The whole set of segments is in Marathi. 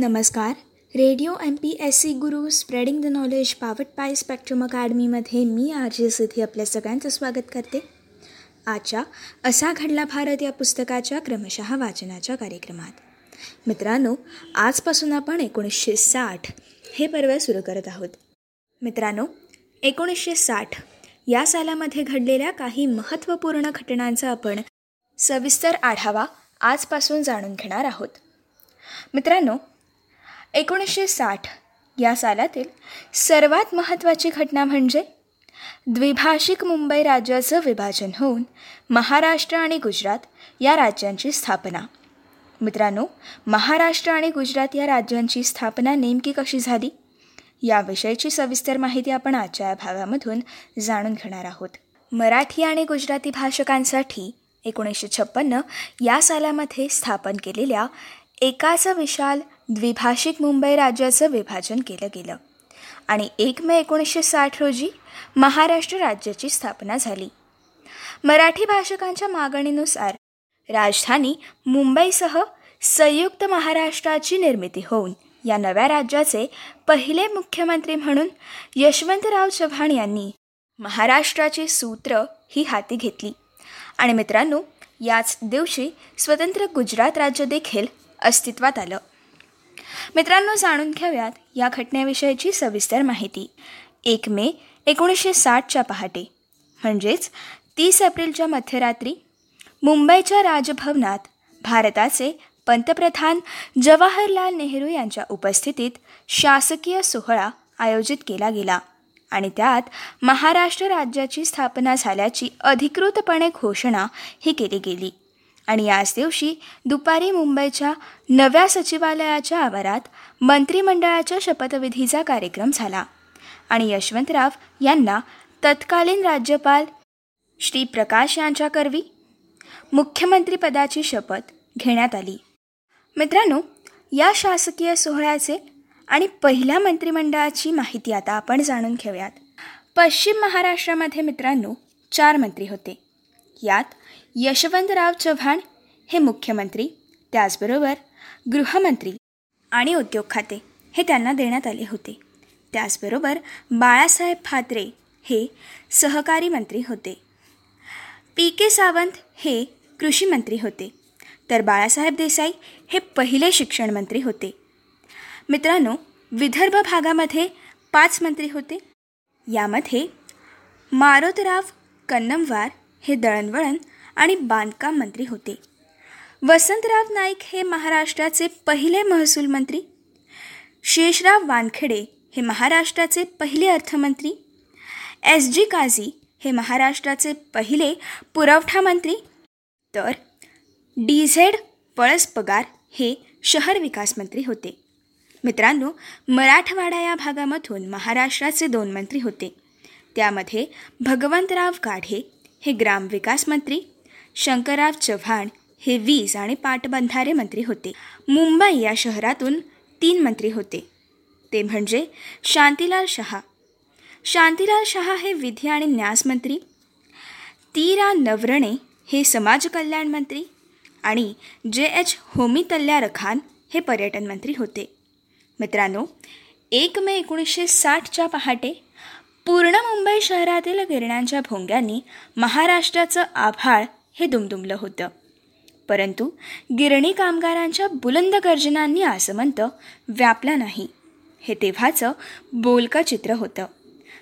नमस्कार. Radio M P S C Guru spreading the knowledge powered by spectrum अकॅडमीमध्ये me R J सिद्धी आपल्या सगळ्यांचं स्वागत करते. आजच्या असा घडला भारत या पुस्तकाच्या क्रमशः वाचनाच्या कार्यक्रमात. मित्रांनो आजपासून आपण एकोणीसशे साठ हे पर्व सुरू करत आहोत. मित्रांनो एकोणीसशे साठ या सालामध्ये घडलेल्या काही महत्त्वपूर्ण घटनांचा आपण सविस्तर आढावा आजपासून जाणून घेणार आहोत. मित्रांनो एकोणीसशे साठ या सालातील सर्वात महत्त्वाची घटना म्हणजे द्विभाषिक मुंबई राज्याचं विभाजन होऊन महाराष्ट्र आणि गुजरात या राज्यांची स्थापना. मित्रांनो महाराष्ट्र आणि गुजरात या राज्यांची स्थापना नेमकी कशी झाली? याविषयीची सविस्तर माहिती आपण आजच्या या भागामधून जाणून घेणार आहोत. मराठी आणि गुजराती भाषकांसाठी एकोणीसशे छप्पन्न या सालामध्ये स्थापन केलेल्या एकाच विशाल द्विभाषिक मुंबई राज्याचं विभाजन केलं गेलं. आणि एक मे एकोणीसशे साठ रोजी महाराष्ट्र राज्याची स्थापना झाली. मराठी भाषकांच्या मागणीनुसार राजधानी मुंबईसह संयुक्त महाराष्ट्राची निर्मिती होऊन या नव्या राज्याचे पहिले मुख्यमंत्री म्हणून यशवंतराव चव्हाण यांनी महाराष्ट्राची सूत्र ही हाती घेतली. आणि मित्रांनो याच दिवशी स्वतंत्र गुजरात राज्य देखील अस्तित्वात आलं. मित्रांनो जाणून घेऊयात या घटनेविषयीची सविस्तर माहिती. एक मे एकोणीसशे साठच्या पहाटे. म्हणजेच तीस एप्रिलच्या मध्यरात्री मुंबईच्या राजभवनात भारताचे पंतप्रधान जवाहरलाल नेहरू यांच्या उपस्थितीत शासकीय सोहळा आयोजित केला गेला आणि त्यात महाराष्ट्र राज्याची स्थापना झाल्याची अधिकृतपणे घोषणा ही केली गेली. आणि याच दिवशी दुपारी मुंबईच्या नव्या सचिवालयाच्या आवारात मंत्रिमंडळाच्या शपथविधीचा कार्यक्रम झाला. आणि यशवंतराव यांना तत्कालीन राज्यपाल श्री प्रकाश यांच्या करवी मुख्यमंत्रीपदाची शपथ घेण्यात आली. मित्रांनो या शासकीय सोहळ्याचे आणि पहिल्या मंत्रिमंडळाची माहिती आता आपण जाणून घेऊयात. पश्चिम महाराष्ट्रामध्ये मित्रांनो चार मंत्री होते. यात यशवंतराव चव्हाण हे मुख्यमंत्री त्याचबरोबर गृहमंत्री आणि उद्योग खाते हे त्यांना देण्यात आले होते. त्याचबरोबर बाळासाहेब फात्रे हे सहकारी मंत्री होते. पी के सावंत हे कृषी मंत्री होते. तर बाळासाहेब देसाई हे पहिले शिक्षण मंत्री होते. मित्रांनो विदर्भ भागामध्ये पाच मंत्री होते. यामध्ये मारोतराव कन्नमवार हे दळणवळण आणि बांधकाम मंत्री होते. वसंतराव नाईक हे महाराष्ट्राचे पहिले महसूल मंत्री. शेषराव वानखेडे हे महाराष्ट्राचे पहिले अर्थमंत्री. एस जी काझी हे महाराष्ट्राचे पहिले पुरवठा मंत्री. तर डी झेड पळस पगार हे शहर विकास मंत्री होते. मित्रांनो मराठवाडा या भागामधून महाराष्ट्राचे दोन मंत्री होते. त्यामध्ये भगवंतराव गाढे हे ग्रामविकास मंत्री. शंकरराव चव्हाण हे वीज आणि पाटबंधारे मंत्री होते. मुंबई या शहरातून तीन मंत्री होते. ते म्हणजे शांतीलाल शहा. शांतीलाल शहा हे विधी आणि न्यास मंत्री. तीरा नवरणे हे समाज कल्याण मंत्री. आणि जे एच होमी तल्या रखान हे पर्यटन मंत्री होते. मित्रांनो एक मे एकोणीसशे साठच्या पहाटे पूर्ण मुंबई शहरातील गिरण्यांच्या भोंग्यांनी महाराष्ट्राचं आभाळ हे दुमदुमलं होतं. परंतु गिरणी कामगारांच्या बुलंद गर्जनांनी आसमंत व्यापला नाही. हे तेव्हाचं बोलकं चित्र होतं.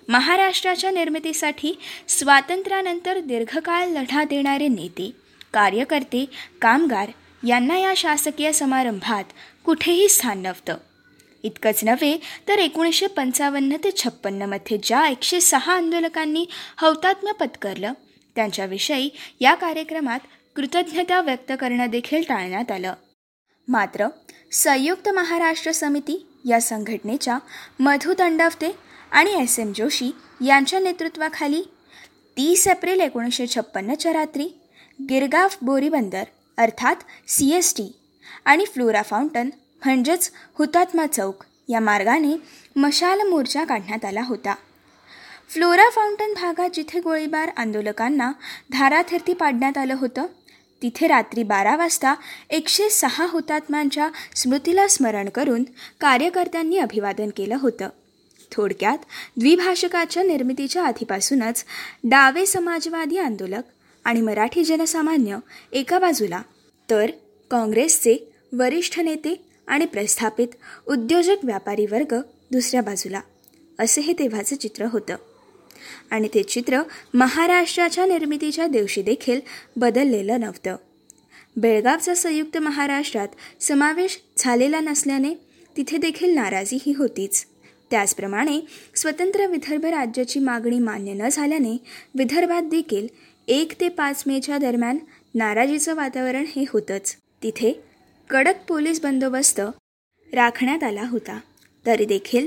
महाराष्ट्राच्या निर्मितीसाठी स्वातंत्र्यानंतर दीर्घकाळ लढा देणारे नेते कार्यकर्ते कामगार यांना या शासकीय समारंभात कुठेही स्थान नव्हतं. इतकंच नव्हे तर एकोणीसशे पंचावन्न ते छप्पन्नमध्ये ज्या एकशे सहा आंदोलकांनी हौतात्म्य पत्करलं त्यांच्याविषयी या कार्यक्रमात कृतज्ञता व्यक्त करणं देखील टाळण्यात आलं. मात्र संयुक्त महाराष्ट्र समिती या संघटनेच्या मधु दंडवते आणि एस एम जोशी यांच्या नेतृत्वाखाली तीस एप्रिल एकोणीसशे छप्पन्नच्या रात्री गिरगाव बोरीबंदर अर्थात सी एस टी आणि फ्लोरा फाउंटन म्हणजेच हुतात्मा चौक या मार्गाने मशाल मोर्चा काढण्यात आला होता. फ्लोरा फाउंटन भागात जिथे गोळीबार आंदोलकांना धाराथिरती पाडण्यात आलं होतं तिथे रात्री बारा वाजता एकशे सहा हुतात्म्यांच्या स्मृतीला स्मरण करून कार्यकर्त्यांनी अभिवादन केलं होतं. थोडक्यात द्विभाषकाच्या निर्मितीच्या आधीपासूनच डावे समाजवादी आंदोलक आणि मराठी जनसामान्य एका बाजूला तर काँग्रेसचे वरिष्ठ नेते आणि प्रस्थापित उद्योजक व्यापारी वर्ग दुसऱ्या बाजूला. असे हे तेव्हाचं चित्र होतं. आणि ते चित्र महाराष्ट्राच्या निर्मितीच्या दिवशी देखील बदललेलं नव्हतं. बेळगावचा संयुक्त महाराष्ट्रात समावेश झालेला नसल्याने तिथे देखील नाराजी ही होतीच. त्याचप्रमाणे स्वतंत्र विदर्भ राज्याची मागणी मान्य न झाल्याने विदर्भात देखील एक ते पाच मेच्या दरम्यान नाराजीचं वातावरण हे होतंच. तिथे कडक पोलीस बंदोबस्त राखण्यात आला होता. तरी देखील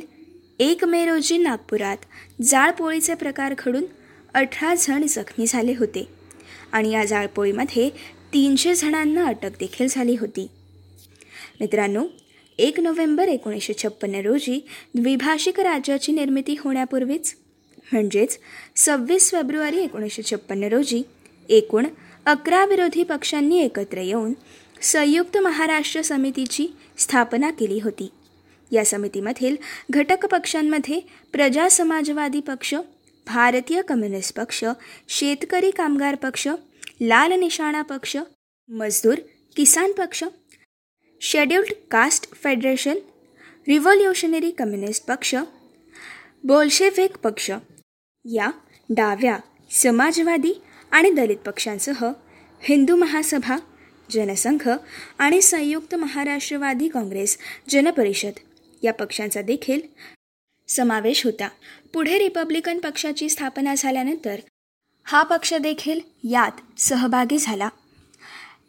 एक मे रोजी नागपुरात जाळपोळीचे प्रकार घडून अठरा जण जखमी झाले होते. आणि या जाळपोळीमध्ये तीनशे जणांना अटक देखील झाली होती. मित्रांनो एक नोव्हेंबर एकोणीसशे छप्पन्न रोजी द्विभाषिक राज्याची निर्मिती होण्यापूर्वीच म्हणजेच सव्वीस फेब्रुवारी एकोणीसशे छप्पन्न रोजी एकूण अकरा विरोधी पक्षांनी एकत्र येऊन संयुक्त महाराष्ट्र समितीची स्थापना केली होती. या समितीमधील घटक पक्षांमध्ये प्रजा समाजवादी पक्ष भारतीय कम्युनिस्ट पक्ष शेतकरी कामगार पक्ष लाल निशाणा पक्ष मजदूर किसान पक्ष scheduled caste federation revolutionary communist पक्ष बोल्शेविक पक्ष. या डाव्या समाजवादी आणि दलित पक्षांसह हिंदू महासभा जनसंघ आणि संयुक्त महाराष्ट्रवादी काँग्रेस जनपरिषद या पक्षांचा देखील समावेश होता. पुढे रिपब्लिकन पक्षाची स्थापना झाल्यानंतर हा पक्ष देखील यात सहभागी झाला.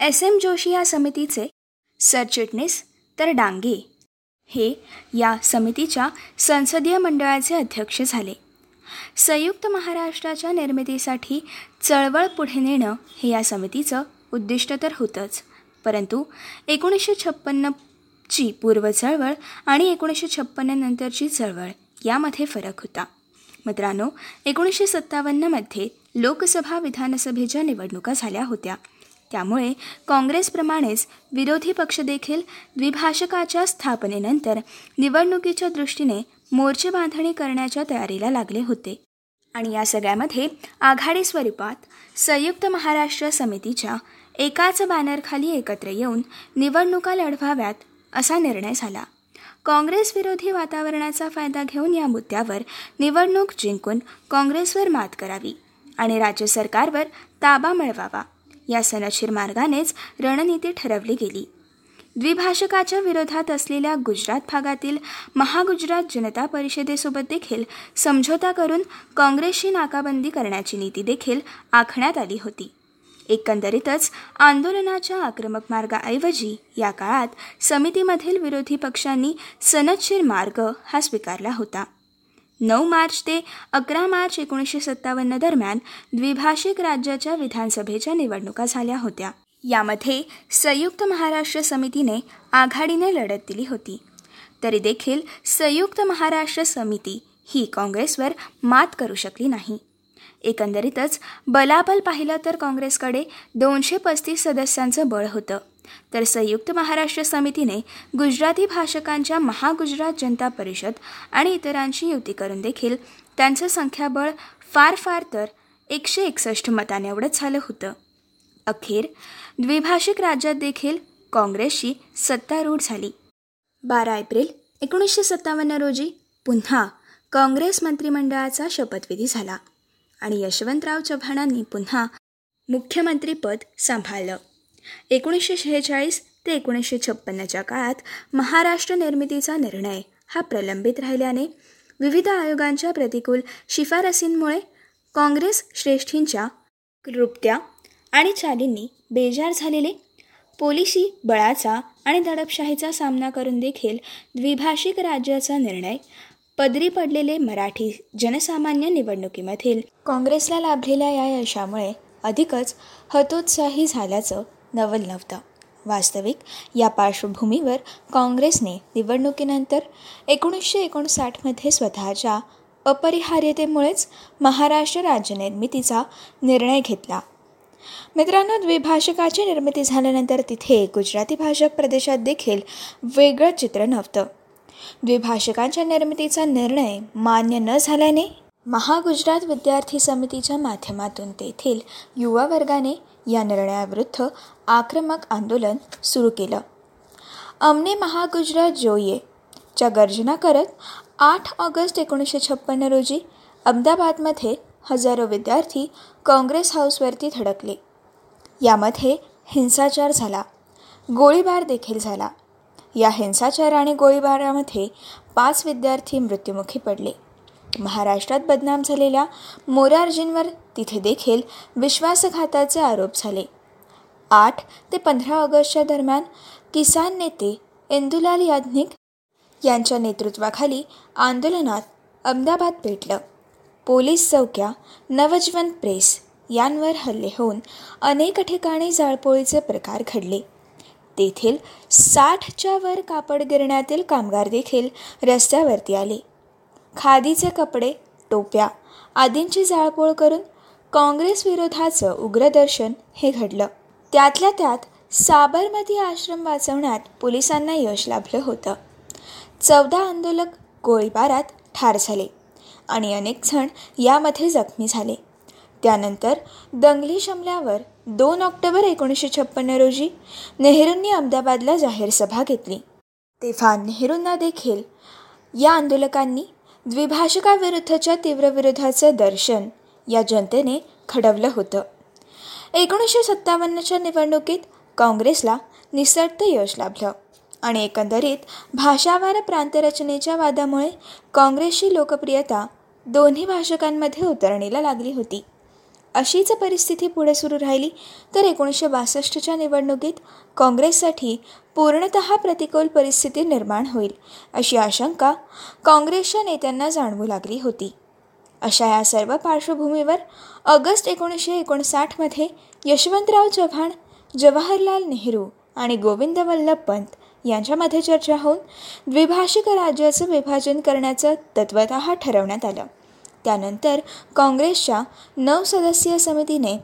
एस. एम. जोशी या समितीचे सरचिटणीस तर डांगे हे या समितीच्या संसदीय मंडळाचे अध्यक्ष झाले. संयुक्त महाराष्ट्राच्या निर्मितीसाठी चळवळ पुढे नेणं हे या समितीचं उद्दिष्ट तर होतंच परंतु एकोणीसशे छप्पन्न ची पूर्व चळवळ आणि एकोणीसशे छप्पन्न नंतरची चळवळ. यामध्ये फरक होता. मित्रांनो एकोणीसशे सत्तावन्नमध्ये लोकसभा विधानसभेच्या निवडणुका झाल्या होत्या. त्यामुळे काँग्रेसप्रमाणेच विरोधी पक्ष देखील द्विभाषकाच्या स्थापनेनंतर निवडणुकीच्या दृष्टीने मोर्चे बांधणी करण्याच्या तयारीला लागले होते. आणि या सगळ्यामध्ये आघाडी स्वरूपात संयुक्त महाराष्ट्र समितीच्या एकाच बॅनरखाली एकत्र येऊन निवडणुका लढवाव्यात असा निर्णय झाला. काँग्रेस विरोधी वातावरणाचा फायदा घेऊन या मुद्द्यावर निवडणूक जिंकून काँग्रेसवर मात करावी आणि राज्य सरकारवर ताबा मिळवावा. या सनशीर मार्गानेच रणनीती ठरवली गेली. द्विभाषकाच्या विरोधात असलेल्या गुजरात भागातील महागुजरात जनता परिषदेसोबत देखील समझोता करून काँग्रेसची नाकाबंदी करण्याची नीती देखील आखण्यात आली होती. एकंदरीतच आंदोलनाच्या आक्रमक मार्गाऐवजी या काळात समितीमधील विरोधी पक्षांनी सनदशीर मार्ग हा स्वीकारला होता. नऊ मार्च ते अकरा मार्च एकोणीसशे सत्तावन्न दरम्यान द्विभाषिक राज्याच्या विधानसभेच्या निवडणुका झाल्या होत्या. यामध्ये संयुक्त महाराष्ट्र समितीने आघाडीने लढत दिली होती. तरी देखील संयुक्त महाराष्ट्र समिती ही काँग्रेसवर मात करू शकली नाही. एकंदरीतच बलाबल पाहिलं तर काँग्रेसकडे दोनशे पस्तीस सदस्यांचं बळ होतं. तर संयुक्त महाराष्ट्र समितीने गुजराती भाषकांच्या महागुजरात जनता परिषद आणि इतरांशी युती करून देखील त्यांचं संख्याबळ फार फार तर एकशे एकसष्ट मताने एवढंच झालं होतं. अखेर द्विभाषिक राज्यात देखील काँग्रेसची सत्तारूढ झाली. बारा एप्रिल एकोणीसशे सत्तावन्न रोजी पुन्हा काँग्रेस मंत्रिमंडळाचा शपथविधी झाला. आणि यशवंतराव चव्हाणांनी पुन्हा मुख्यमंत्रीपद सांभाळलं. एकोणीसशे शेहेचाळीस ते एकोणीसशे छप्पन्नच्या काळात महाराष्ट्र निर्मितीचा निर्णय हा प्रलंबित राहिल्याने विविध आयोगांच्या प्रतिकूल शिफारसींमुळे काँग्रेस श्रेष्ठींच्या कृपत्या आणि चालींनी बेजार झालेले पोलिसी बळाचा आणि दडपशाहीचा सामना करून देखील द्विभाषिक राज्याचा निर्णय पदरी पडलेले मराठी जनसामान्य निवडणुकीमधील काँग्रेसला लाभलेल्या या यशामुळे अधिकच हतोत्साही झाल्याचं नवल नव्हतं. वास्तविक या पार्श्वभूमीवर काँग्रेसने निवडणुकीनंतर एकोणीसशे एकोणसाठमध्ये स्वतःच्या अपरिहार्यतेमुळेच महाराष्ट्र राज्यनिर्मितीचा निर्णय घेतला. मित्रांनो द्विभाषकाची निर्मिती झाल्यानंतर तिथे गुजराती भाषक प्रदेशात देखील वेगळं चित्र नव्हतं द्विभाषकांच्या निर्मितीचा निर्णय मान्य न झाल्याने महागुजरात विद्यार्थी समितीच्या माध्यमातून तेथील युवा वर्गाने या निर्णयाविरुद्ध आक्रमक आंदोलन सुरू केलं. अमने महागुजरात जोये च्या गर्जना करत आठ ऑगस्ट एकोणीसशे छप्पन्न रोजी अहमदाबादमध्ये हजारो विद्यार्थी काँग्रेस हाऊसवरती धडकले. यामध्ये हिंसाचार झाला. गोळीबार देखील झाला. या हिंसाचार आणि गोळीबारामध्ये पाच विद्यार्थी मृत्युमुखी पडले. महाराष्ट्रात बदनाम झालेल्या मोरारजींवर तिथे देखील विश्वासघाताचे आरोप झाले. आठ ते पंधरा ऑगस्टच्या दरम्यान किसान नेते इंदुलाल याज्ञिक यांच्या नेतृत्वाखाली आंदोलनात अहमदाबाद पेटलं पोलीस चौक्या नवजीवन प्रेस यांवर हल्ले होऊन अनेक ठिकाणी जाळपोळीचे प्रकार घडले. तेथील साठच्या वर कापड गिरण्यातील कामगार देखील रस्त्यावरती आले. खादीचे कपडे टोप्या आदींची जाळपोळ करून काँग्रेस विरोधाचं उग्रदर्शन हे घडलं. त्यातल्या त्यात साबरमती आश्रम वाचवण्यात पोलिसांना यश लाभलं होतं. चौदा आंदोलक गोळीबारात ठार झाले आणि अनेक जण यामध्ये जखमी झाले. त्यानंतर दंगली शमल्यावर दोन ऑक्टोबर एकोणीसशे छप्पन्न रोजी नेहरूंनी अहमदाबादला जाहीर सभा घेतली. तेव्हा नेहरूंना देखील या आंदोलकांनी द्विभाषिकाविरुद्धच्या तीव्र विरोधाचं दर्शन या जनतेने खडवलं होतं. एकोणीसशे सत्तावन्नच्या निवडणुकीत काँग्रेसला निसटतं यश लाभलं आणि एकंदरीत भाषावार प्रांतरचनेच्या वादामुळे काँग्रेसची लोकप्रियता दोन्ही भाषकांमध्ये उतरणीला लागली होती. अशीच परिस्थिती पुढे सुरू राहिली तर एकोणीसशे बासष्टच्या निवडणुकीत काँग्रेससाठी पूर्णत प्रतिकूल परिस्थिती निर्माण होईल अशी आशंका काँग्रेसच्या नेत्यांना जाणवू लागली होती. अशा या सर्व पार्श्वभूमीवर ऑगस्ट एकोणीसशे एकोणसाठमध्ये यशवंतराव चव्हाण जवाहरलाल नेहरू आणि गोविंद वल्लभ पंत यांच्यामध्ये चर्चा होऊन द्विभाषिक राज्याचं विभाजन करण्याचं तत्वत ठरवण्यात आलं. त्यानंतर काँग्रेसच्या नऊ सदस्यीय समितीने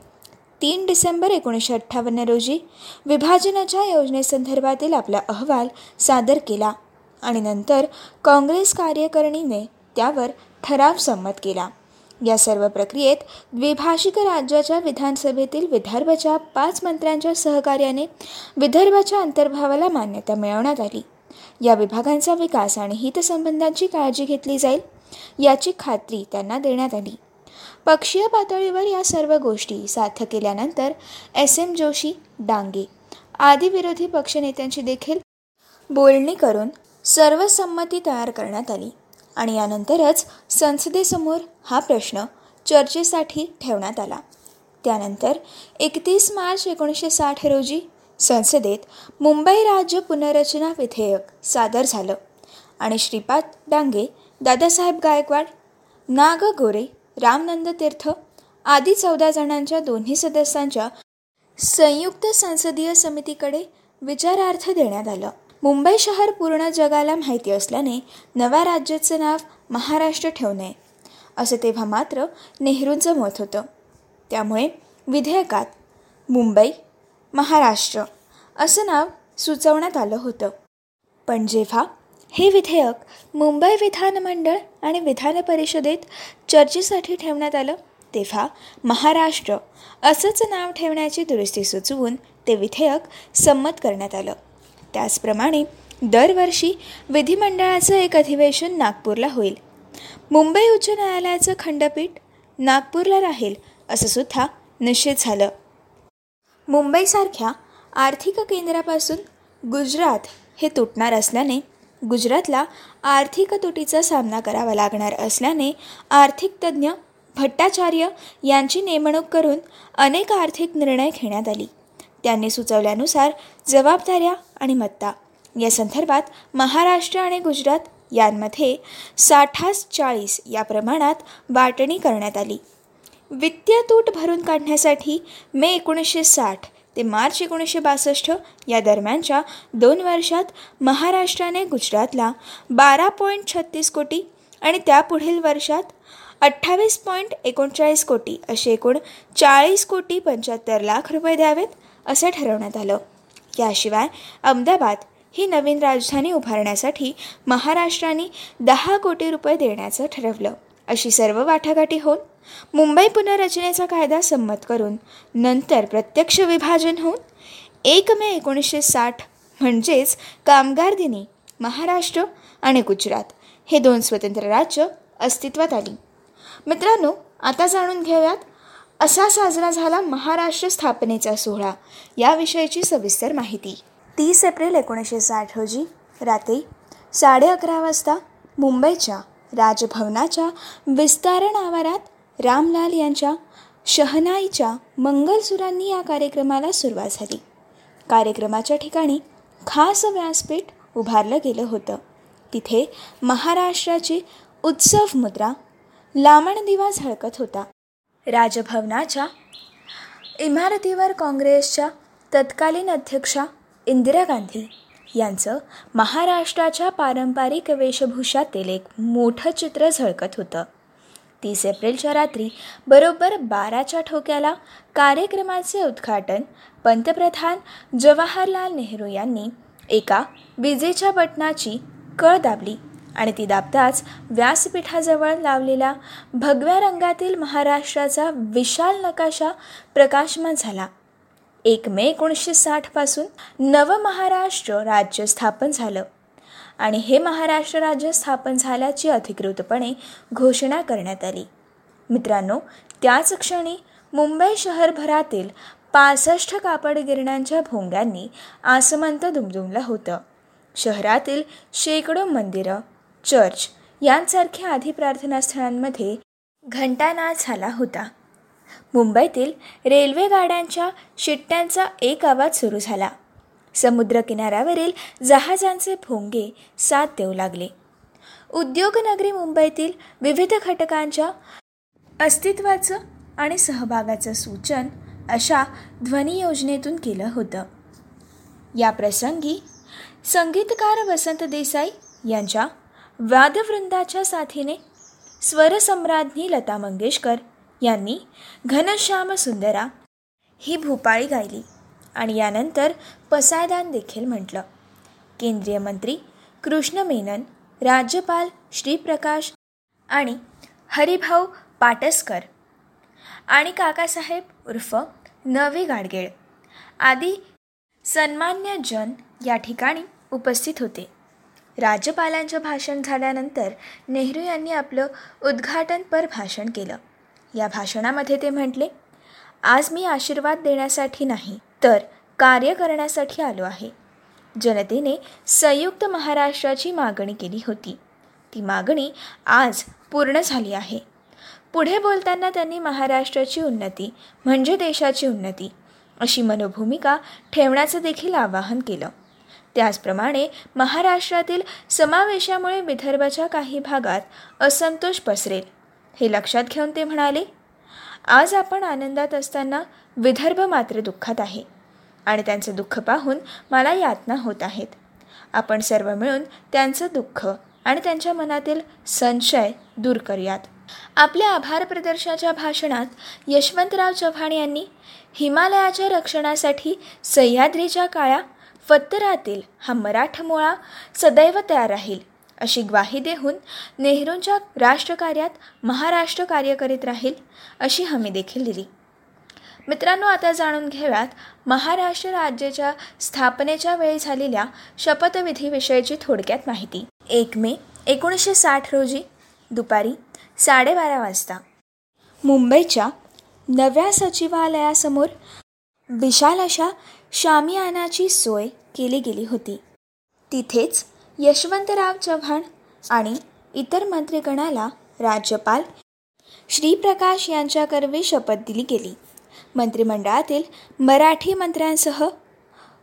तीन डिसेंबर एकोणीसशे अठ्ठावन्न रोजी विभाजनाच्या योजनेसंदर्भातील आपला अहवाल सादर केला आणि नंतर काँग्रेस कार्यकारिणीने त्यावर ठराव संमत केला. या सर्व प्रक्रियेत द्विभाषिक राज्याच्या विधानसभेतील विदर्भाच्या पाच मंत्र्यांच्या सहकार्याने विदर्भाच्या अंतर्भावाला मान्यता मिळवण्यात आली. या विभागांचा विकास आणि हितसंबंधांची काळजी घेतली जाईल. याची खात्री त्यांना देण्यात आली. पक्षीय पातळीवर या सर्व गोष्टी साध्य केल्यानंतर एस. एम. जोशी डांगे आदी विरोधी पक्षनेत्यांची देखील बोलणी करून सर्वसंमती तयार करण्यात आली आणि यानंतरच संसदेसमोर हा प्रश्न चर्चेसाठी ठेवण्यात आला. त्यानंतर एकतीस मार्च एकोणीसशे साठ रोजी संसदेत मुंबई राज्य पुनर्रचना विधेयक सादर झालं आणि श्रीपाद डांगे दादासाहेब गायकवाड नाग गोरे रामनंद तीर्थ आदी चौदा जणांच्या दोन्ही सदस्यांच्या संयुक्त संसदीय समितीकडे विचारार्थ देण्यात आलं. मुंबई शहर पूर्ण जगाला माहिती असल्याने नव्या राज्याचं नाव महाराष्ट्र ठेवू नये असं तेव्हा मात्र नेहरूंचं मत होतं. त्यामुळे विधेयकात मुंबई महाराष्ट्र असं नाव सुचवण्यात आलं होतं. पण जेव्हा हे विधेयक मुंबई विधानमंडळ आणि विधान परिषदेत चर्चेसाठी ठेवण्यात आलं तेव्हा महाराष्ट्र असंच नाव ठेवण्याची दुरुस्ती सुचवून ते विधेयक संमत करण्यात आलं. त्याचप्रमाणे दरवर्षी विधिमंडळाचं एक अधिवेशन नागपूरला होईल. मुंबई उच्च न्यायालयाचं खंडपीठ नागपूरला राहील असं सुद्धा निश्चित झालं. मुंबईसारख्या आर्थिक केंद्रापासून गुजरात हे तुटणार असल्याने गुजरातला आर्थिक तुटीचा सामना करावा लागणार असल्याने आर्थिक तज्ज्ञ भट्टाचार्य यांची नेमणूक करून अनेक आर्थिक निर्णय घेण्यात आली. त्यांनी सुचवल्यानुसार जबाबदाऱ्या आणि मत्ता या संदर्भात महाराष्ट्र आणि गुजरात यांमध्ये साठास चाळीस या प्रमाणात वाटणी करण्यात आली. वित्तीय तूट भरून काढण्यासाठी मे एकोणीसशे साठ ते मार्च एकोणीसशे बासष्ट या दरम्यानच्या दोन वर्षात महाराष्ट्राने गुजरातला बारा पॉईंट छत्तीस कोटी आणि त्यापुढील वर्षात अठ्ठावीस पॉईंट एकोणचाळीस कोटी असे एकूण चाळीस कोटी पंच्याहत्तर लाख रुपये द्यावेत असं ठरवण्यात आलं. याशिवाय अहमदाबाद ही नवीन राजधानी उभारण्यासाठी महाराष्ट्राने दहा कोटी रुपये देण्याचं ठरवलं. अशी सर्व वाटाघाटी होऊन मुंबई पुनर्रचनेचा कायदा संमत करून नंतर प्रत्यक्ष विभाजन होऊन एक मे एकोणीसशे साठ म्हणजेच कामगार दिनी महाराष्ट्र आणि गुजरात हे दोन स्वतंत्र राज्य अस्तित्वात आली. मित्रांनो आता जाणून घेऊयात असा साजरा झाला महाराष्ट्र स्थापनेचा सोहळा याविषयीची सविस्तर माहिती. तीस एप्रिल एकोणीसशे साठ रोजी रात्री साडे अकरा वाजता मुंबईच्या राजभवनाच्या विस्तारण आवारात रामलाल यांच्या शहनाईच्या मंगलसुरांनी या कार्यक्रमाला सुरुवात झाली. कार्यक्रमाच्या ठिकाणी खास व्यासपीठ उभारलं गेलं होतं. तिथे महाराष्ट्राची उत्सव मुद्रा लामण दिवा झळकत होता. राजभवनाच्या इमारतीवर काँग्रेसच्या तत्कालीन अध्यक्षा इंदिरा गांधी यांचं महाराष्ट्राच्या पारंपरिक वेशभूषातील एक मोठं चित्र झळकत होतं. तीस एप्रिलच्या रात्री बरोबर बाराच्या ठोक्याला कार्यक्रमाचे उद्घाटन पंतप्रधान जवाहरलाल नेहरू यांनी एका विजेच्या बटनाची कळ दाबली आणि ती दाबताच व्यासपीठाजवळ लावलेला भगव्या रंगातील महाराष्ट्राचा विशाल नकाशा प्रकाशमान झाला. एक मे एकोणीसशे साठपासून नवमहाराष्ट्र राज्य स्थापन झालं. आणि हे महाराष्ट्र राज्य स्थापन झाल्याची अधिकृतपणे घोषणा करण्यात आली. मित्रांनो त्याच क्षणी मुंबई शहरभरातील पासष्ट कापड गिरण्यांच्या भोंग्यांनी आसमंत दुमदुमलं होतं. शहरातील शेकडो मंदिरं चर्च यांसारख्या आधी प्रार्थनास्थळांमध्ये घंटानाद झाला होता. मुंबईतील रेल्वे गाड्यांच्या शिट्ट्यांचा एक आवाज सुरू झाला. समुद्रकिनाऱ्यावरील जहाजांचे भोंगे साथ देऊ लागले. उद्योगनगरी मुंबईतील विविध घटकांच्या अस्तित्वाचं आणि सहभागाचं सूचन अशा ध्वनी योजनेतून केलं होतं. या प्रसंगी संगीतकार वसंत देसाई यांच्या वादवृंदाच्या साथीने स्वरसम्राज्ञी लता मंगेशकर यांनी घनश्याम सुंदरा ही भूपाळी गायली. आणि यानंतर पसायदान देखील म्हटलं. केंद्रीय मंत्री कृष्ण मेनन राज्यपाल श्रीप्रकाश आणि हरिभाऊ पाटसकर आणि काकासाहेब उर्फ नवे गाडगेळ आदी सन्मान्य जन या ठिकाणी उपस्थित होते. राज्यपालांचं भाषण झाल्यानंतर नेहरू यांनी आपलं उद्घाटनपर भाषण केलं. या भाषणामध्ये ते म्हटले आज मी आशीर्वाद देण्यासाठी नाही तर कार्य करण्यासाठी आलो आहे. जनतेने संयुक्त महाराष्ट्राची मागणी केली होती. ती मागणी आज पूर्ण झाली आहे. पुढे बोलताना त्यांनी महाराष्ट्राची उन्नती म्हणजे देशाची उन्नती अशी मनोभूमिका ठेवण्याचं देखील आवाहन केलं. त्याचप्रमाणे महाराष्ट्रातील समावेशामुळे विदर्भाच्या काही भागात असंतोष पसरेल हे लक्षात घेऊन ते म्हणाले. आज आपण आनंदात असताना विदर्भ मात्र दुःखात आहे. आणि त्यांचं दुःख पाहून मला यातना होत आहेत. आपण सर्व मिळून त्यांचं दुःख आणि त्यांच्या मनातील संशय दूर करूयात. आपल्या आभार प्रदर्शनाच्या भाषणात यशवंतराव चव्हाण यांनी हिमालयाच्या रक्षणासाठी सह्याद्रीच्या काळ्या फत्तरातील हा मराठमोळा सदैव तयार राहील अशी ग्वाही देऊन नेहरूंच्या राष्ट्रकार्यात महाराष्ट्र कार्य करीत राहील अशी हमी देखील दिली. मित्रांनो आता जाणून घेऊयात महाराष्ट्र राज्याच्या स्थापनेच्या वेळी झालेल्या शपथविधीविषयीची थोडक्यात माहिती. एक मे एकोणीसशे साठ रोजी दुपारी साडेबारा वाजता. मुंबईच्या नव्या सचिवालयासमोर विशाल अशा शामियानाची सोय केली गेली होती. तिथेच यशवंतराव चव्हाण आणि इतर मंत्रिगणाला राज्यपाल श्रीप्रकाश यांच्याकरवी शपथ दिली गेली. मंत्रिमंडळातील मराठी मंत्र्यांसह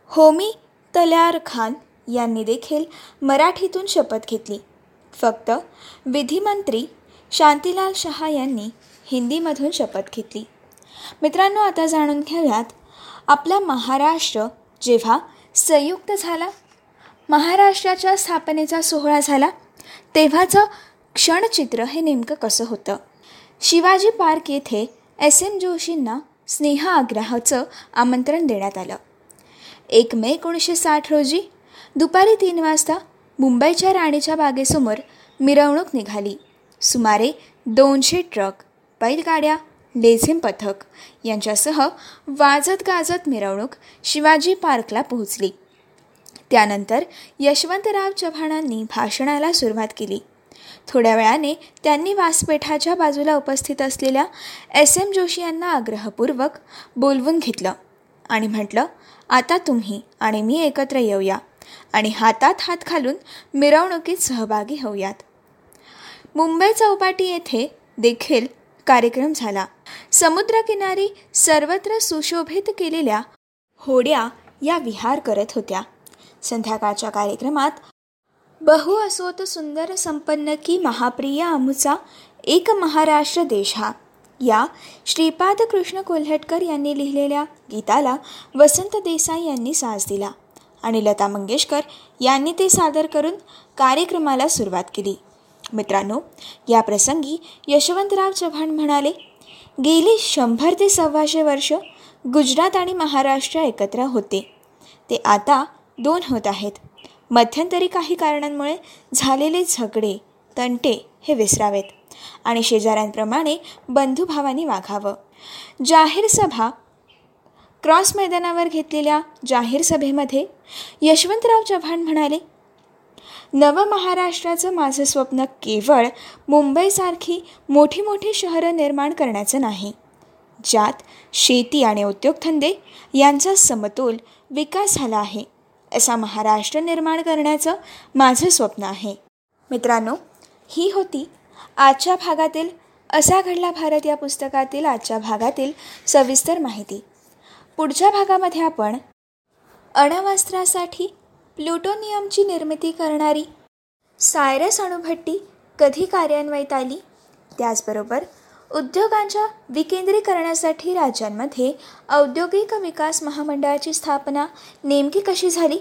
होमी तल्यार खान यांनी देखील मराठीतून शपथ घेतली. फक्त विधिमंत्री शांतीलाल शहा यांनी हिंदीमधून शपथ घेतली. मित्रांनो आता जाणून घेऊयात आपला महाराष्ट्र जेव्हा संयुक्त झाला महाराष्ट्राच्या स्थापनेचा सोहळा झाला तेव्हाचं क्षणचित्र हे नेमकं कसं होतं? शिवाजी पार्क येथे एस एम जोशींना स्नेहाग्रहाचं आमंत्रण देण्यात आलं. एक मे एकोणीसशे साठ रोजी दुपारी तीन वाजता मुंबईच्या राणीच्या बागेसमोर मिरवणूक निघाली. सुमारे दोनशे ट्रक बैलगाड्या लेझिम पथक यांच्यासह वाजत गाजत मिरवणूक शिवाजी पार्कला पोहोचली. त्यानंतर यशवंतराव चव्हाणांनी भाषणाला सुरुवात केली. थोड्या वेळाने त्यांनी व्यासपीठाच्या बाजूला उपस्थित असलेल्या एस एम जोशी यांना आग्रहपूर्वक बोलवून घेतलं आणि म्हटलं आता तुम्ही आणि मी एकत्र येऊया आणि हातात हात घालून मिरवणुकीत सहभागी होऊयात. मुंबई चौपाटी येथे देखील कार्यक्रम झाला. समुद्रकिनारी सर्वत्र सुशोभित केलेल्या होड्या या विहार करत होत्या. संध्याकाळच्या कार्यक्रमात बहु असोत सुंदर संपन्न की महाप्रिय आमुचा एक महाराष्ट्र देश हा. या श्रीपाद कृष्ण कोल्हटकर यांनी लिहिलेल्या गीताला वसंत देसाई यांनी साज दिला आणि लता मंगेशकर यांनी ते सादर करून कार्यक्रमाला सुरुवात केली. मित्रांनो या प्रसंगी यशवंतराव चव्हाण म्हणाले गेली शंभर ते सव्वाशे वर्ष गुजरात आणि महाराष्ट्र एकत्र होते. ते आता दोन होत आहेत. मध्यंतरी काही कारणांमुळे झालेले झगडे तंटे हे विसरावेत आणि शेजाऱ्यांप्रमाणे बंधुभावानी वाघावं. जाहीर सभा क्रॉस मैदानावर घेतलेल्या जाहीर सभेमध्ये यशवंतराव चव्हाण म्हणाले नवमहाराष्ट्राचं माझं स्वप्न केवळ मुंबईसारखी मोठी मोठी शहरं निर्माण करण्याचं नाही. ज्यात शेती आणि उद्योगधंदे यांचा समतोल विकास झाला आहे. असा महाराष्ट्र निर्माण करण्याचं माझं स्वप्न आहे. मित्रांनो ही होती आजच्या भागातील असा घडला भारत या पुस्तकातील आजच्या भागातील सविस्तर माहिती. पुढच्या भागामध्ये आपण अणवस्त्रासाठी प्लुटोनियमची निर्मिती करणारी सायरस अणुभट्टी कधी कार्यान्वयित आली? त्याचबरोबर उद्योगांच्या विकेंद्रीकरणासाठी राज्यांमध्ये औद्योगिक विकास महामंडळाची स्थापना नेमकी कशी झाली?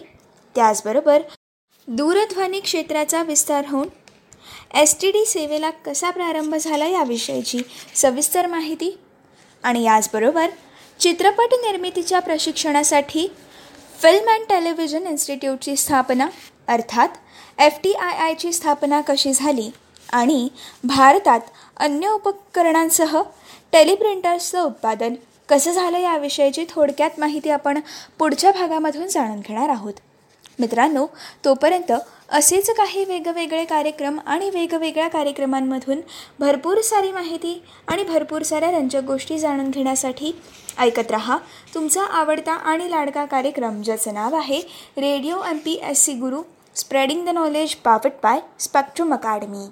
त्याचबरोबर दूरध्वनी क्षेत्राचा विस्तार होऊन एस टी डी सेवेला कसा प्रारंभ झाला याविषयीची सविस्तर माहिती आणि याचबरोबर चित्रपट निर्मितीच्या प्रशिक्षणासाठी फिल्म अँड टेलिव्हिजन इन्स्टिट्यूटची स्थापना अर्थात एफ टी आय आयची स्थापना कशी झाली? आणि भारतात अन्य उपकरणांसह टेलिप्रिंटर्सचं उत्पादन कसं झालं याविषयीची थोडक्यात माहिती आपण पुढच्या भागामधून जाणून घेणार आहोत. मित्रांनो तोपर्यंत असेच काही वेगवेगळे कार्यक्रम आणि वेगवेगळ्या कार्यक्रमांमधून भरपूर सारी माहिती आणि भरपूर साऱ्या रंजक गोष्टी जाणून घेण्यासाठी ऐकत रहा. तुमचा आवडता आणि लाडका कार्यक्रम ज्याचं नाव आहे radio M P S C Guru spreading the knowledge powered by spectrum academy.